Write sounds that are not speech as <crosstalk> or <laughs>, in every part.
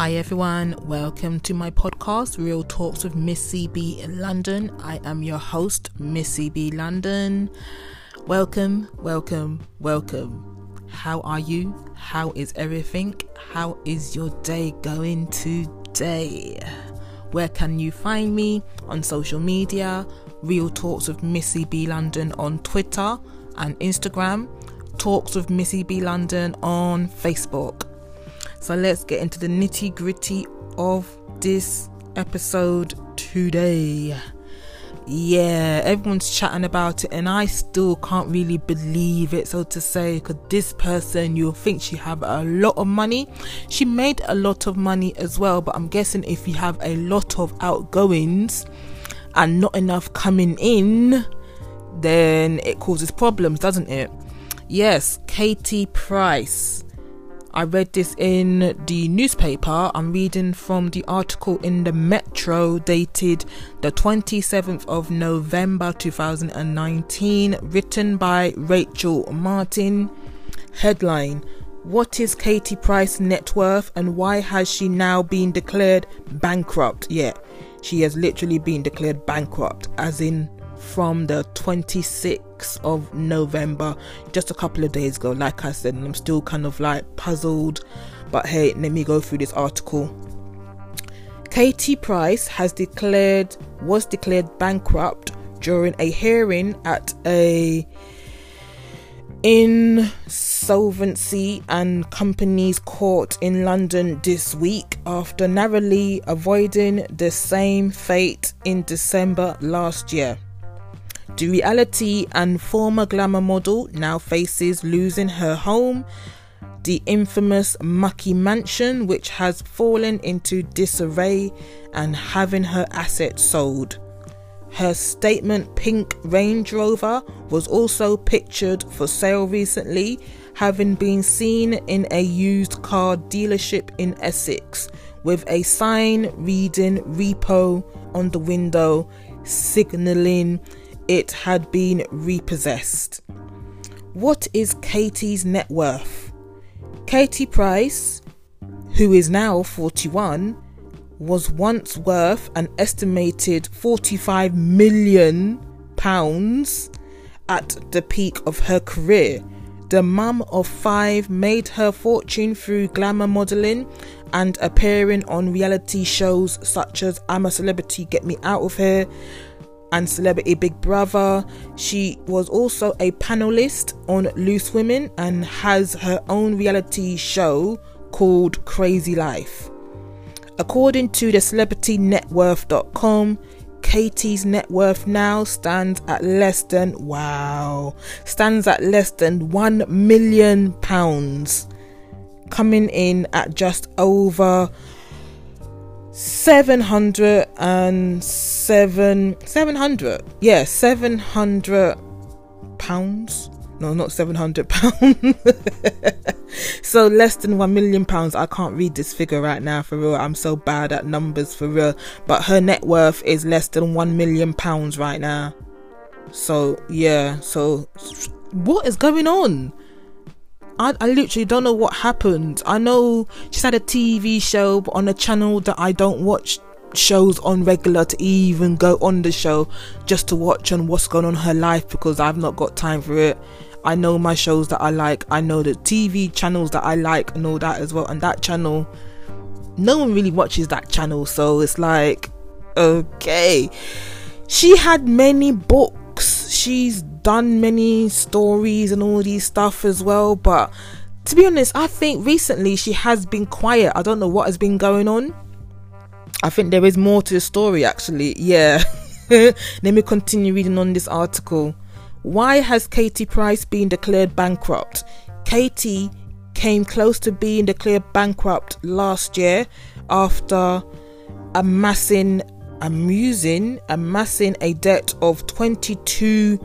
Hi everyone, welcome to my podcast, Real Talks with Missy B in London. I am your host, Missy B London. Welcome, welcome, welcome. How are you? How is everything? How is your day going today? Where can you find me? On social media, Real Talks with Missy B London on Twitter and Instagram, Talks with Missy B London on Facebook. So let's get into the nitty gritty of this episode today. Yeah, everyone's chatting about it, and I still can't really believe it. So to say, because this person, you'll think she have a lot of money. She made a lot of money as well, but I'm guessing if you have a lot of outgoings and not enough coming in, then it causes problems, doesn't it? Yes, Katie Price I read this in the newspaper. I'm reading from the article in the Metro dated the 27th of November 2019, written by Rachel Martin. Headline What is Katie Price net worth and why has she now been declared bankrupt? Yeah, she has literally been declared bankrupt, as in from the 26th of November, just a couple of days ago. Like I said, and I'm still kind of like puzzled, but hey, let me go through this article. Katie Price has declared was declared bankrupt during a hearing at a insolvency and companies court in London this week after narrowly avoiding the same fate in December last year. The reality and former glamour model now faces losing her home, the infamous Mucky Mansion, which has fallen into disarray, and having her assets sold. Her statement pink Range Rover was also pictured for sale recently, having been seen in a used car dealership in Essex with a sign reading repo on the window, signaling it had been repossessed. What is Katie's net worth? Katie Price, who is now 41, was once worth an estimated 45 million pounds at the peak of her career. The mum of five made her fortune through glamour modeling and appearing on reality shows such as I'm a Celebrity, Get Me Out of Here, and Celebrity Big Brother. She was also a panelist on Loose Women and has her own reality show called Crazy Life. According to the celebritynetworth.com, Katie's net worth now stands at less than wow, stands at less than 1 million pounds, coming in at just over 707 700 yeah 700 pounds? No not 700 pounds. <laughs> So less than 1 million pounds. I can't read this figure right now for real. I'm so bad at numbers for real. But her net worth is less than 1 million pounds right now. So yeah so what is going on I, I literally don't know what happened. I know she's had a TV show but on a channel that I don't watch shows on regular to even go on the show just to watch on what's going on her life because I've not got time for it. I know my shows that I like, I know the TV channels that I like and all that as well. And that channel, no one really watches that channel, so it's like, okay. She had many books, she's done many stories and all these stuff as well, but to be honest, I think recently she has been quiet. I don't know what has been going on. I think there is more to the story actually. Yeah. <laughs> Let me continue reading on this article. Why has Katie Price been declared bankrupt? Katie came close to being declared bankrupt last year after amassing amusing amassing a debt of 22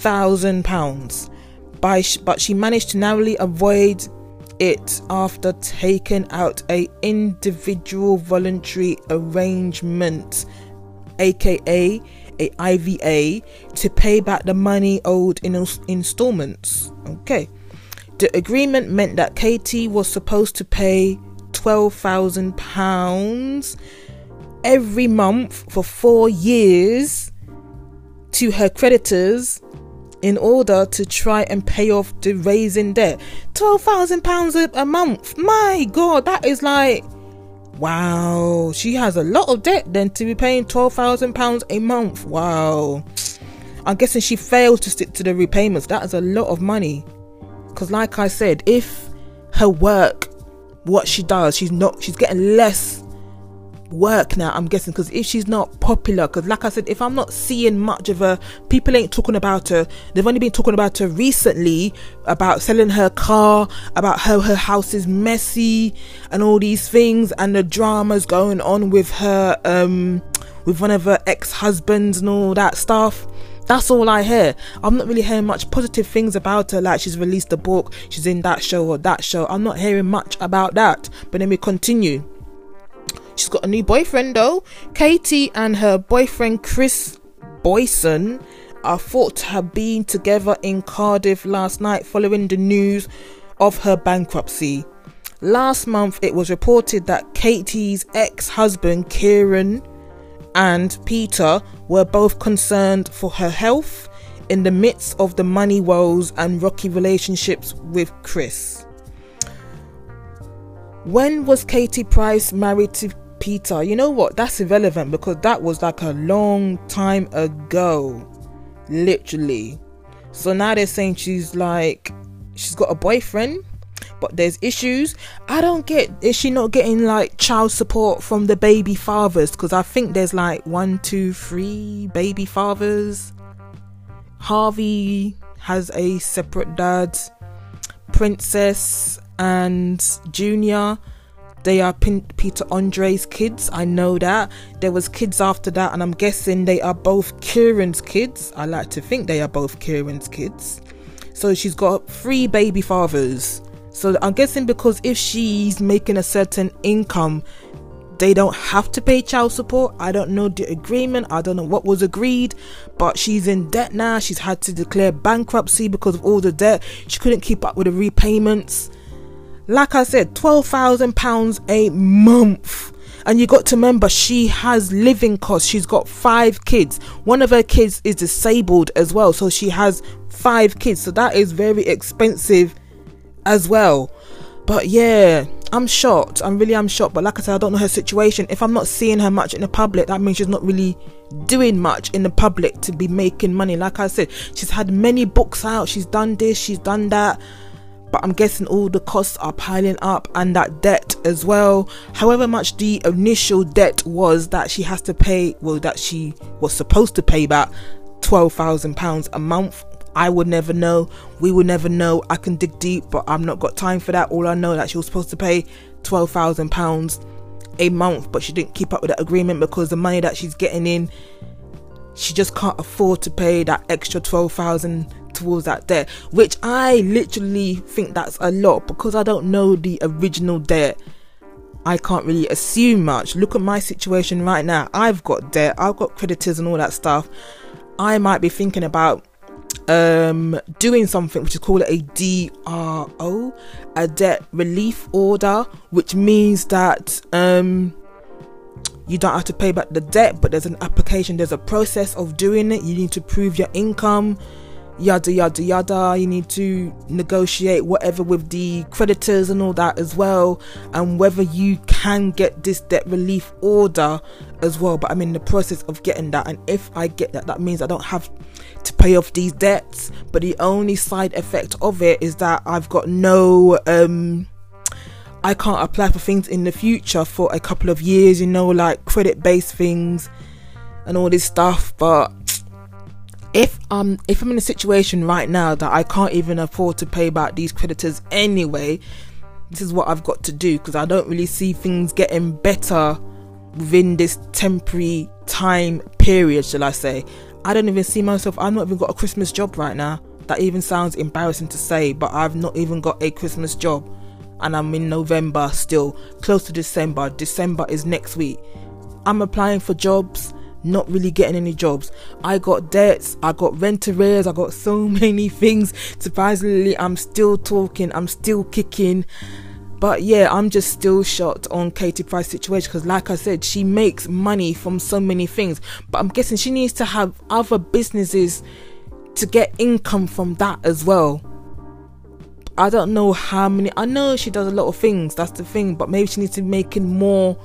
thousand pounds, but she managed to narrowly avoid it after taking out a individual voluntary arrangement, aka a IVA, to pay back the money owed in installments. Okay. The agreement meant that Katie was supposed to pay £12,000 every month for four years to her creditors in order to try and pay off the raising debt. £12,000 a month. My God, that is like, wow. She has a lot of debt then to be paying £12,000 a month. Wow. I'm guessing she failed to stick to the repayments. That is a lot of money. Because, like I said, if her work, what she does, she's not, she's getting less work now i'm guessing because if she's not popular because like i said if i'm not seeing much of her people ain't talking about her they've only been talking about her recently about selling her car about how her house is messy and all these things and the dramas going on with her um with one of her ex-husbands and all that stuff that's all I hear. I'm not really hearing much positive things about her, like she's released a book, she's in that show or that show. I'm not hearing much about that. But then we continue. She's got a new boyfriend though. Katie and her boyfriend Kris Boyson are thought to have been together in Cardiff last night following the news of her bankruptcy. Last month, it was reported that Katie's ex husband, Kieran, and Peter were both concerned for her health in the midst of the money woes and rocky relationships with Kris. When was Katie Price married to Peter. You know what? That's irrelevant because that was like a long time ago. Literally. So now they're saying she's like, she's got a boyfriend, but there's issues. I don't get, is she not getting like child support from the baby fathers? Because I think there's like one, two, three baby fathers. Harvey has a separate dad. Princess and Junior they are Pin- Peter Andre's kids. I know that. There was kids after that, and I'm guessing they are both Kieran's kids. I like to think they are both Kieran's kids. So she's got three baby fathers. So I'm guessing because if she's making a certain income, they don't have to pay child support. I don't know the agreement. I don't know what was agreed, but she's in debt now. She's had to declare bankruptcy because of all the debt. She couldn't keep up with the repayments like I said, £12,000 a month. And you got to remember, she has living costs. She's got five kids. One of her kids is disabled as well. So she has five kids. So that is very expensive as well. But yeah, I'm shocked. I'm really, I'm shocked. But like I said, I don't know her situation. If I'm not seeing her much in the public, that means she's not really doing much in the public to be making money. Like I said, she's had many books out. She's done this, she's done that but I'm guessing all the costs are piling up and that debt as well. However much the initial debt was that she has to pay, well, that she was supposed to pay back £12,000 a month. I would never know. We would never know. I can dig deep, but I've not got time for that. All I know that she was supposed to pay £12,000 a month, but she didn't keep up with that agreement because the money that she's getting in, she just can't afford to pay that extra 12000 towards that debt, which I literally think that's a lot because I don't know the original debt. I can't really assume much. Look at my situation right now. I've got debt, I've got creditors and all that stuff. I might be thinking about um doing something which is called a DRO, a debt relief order, which means that um you don't have to pay back the debt, but there's an application, there's a process of doing it. You need to prove your income, yada yada yada. You need to negotiate whatever with the creditors and all that as well and whether you can get this debt relief order as well. But i'm in the process of getting that and if i get that that means i don't have to pay off these debts. But the only side effect of it is that i've got no um i can't apply for things in the future for a couple of years you know like credit based things and all this stuff. But if um if I'm in a situation right now that I can't even afford to pay back these creditors anyway, this is what I've got to do because I don't really see things getting better within this temporary time period, shall I say. I don't even see myself I've not even got a Christmas job right now. That even sounds embarrassing to say, but I've not even got a Christmas job. And I'm in November still, close to December. December is next week. I'm applying for jobs not really getting any jobs. I got debts, I got rent arrears, I got so <laughs> many things. Surprisingly, I'm still talking, I'm still kicking. But yeah, I'm just still shocked on Katie Price situation because, like I said, she makes money from so many things. But I'm guessing she needs to have other businesses to get income from that as well. I don't know how many. I know she does a lot of things. That's the thing. But maybe she needs to be making more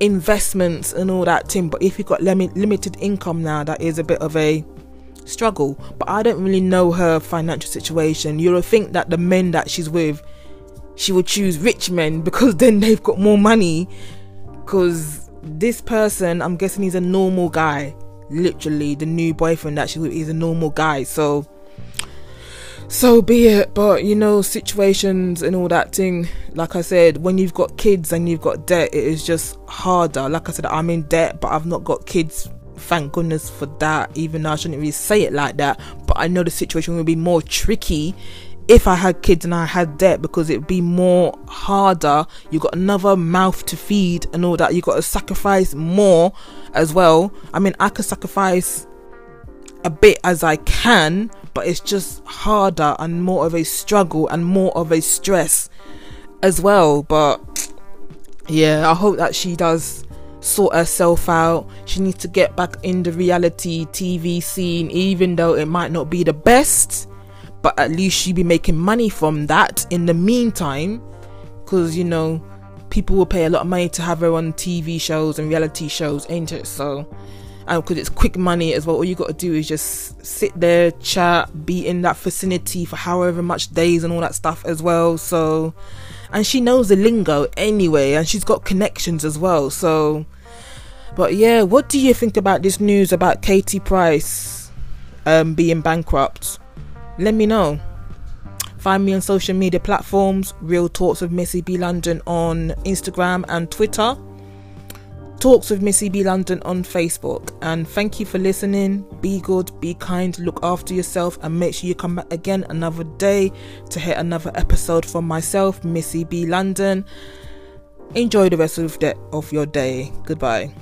investments and all that thing. But if you've got lim- limited income now, that is a bit of a struggle. But I don't really know her financial situation. You would think that the men that she's with she would choose rich men <laughs> because then they've got more money. Because this person, I'm guessing he's a normal guy. Literally, the new boyfriend that she's with is a normal guy. So, so be it. But you know, situations and all that thing. Like I said, when you've got kids and you've got debt, it is just harder. Like I said, I'm in debt, but I've not got kids thank goodness for that even though i shouldn't really say it like that but i know the situation will be more tricky if I had kids and I had debt because it'd be more harder. You got another mouth to feed and all that. You got to sacrifice more as well. I mean, I could sacrifice a bit as I can, but it's just harder and more of a struggle and more of a stress as well. But yeah, I hope that she does sort herself out. She needs to get back in the reality TV scene, even though it might not be the best but at least she be making money from that in the meantime because you know people will pay a lot of money to have her on tv shows and reality shows ain't it so and because it's quick money as well all you got to do is just sit there chat be in that vicinity for however much days and all that stuff as well so and she knows the lingo anyway and she's got connections as well so but yeah what do you think about this news about katie price um, being bankrupt let me know. Find me on social media platforms Real Talks with Missy B London on Instagram and Twitter. Talks with Missy B London on Facebook. And thank you for listening. Be good, be kind, look after yourself, and make sure you come back again another day to hear another episode from myself, Missy B London. Enjoy the rest of, the, of your day. Goodbye.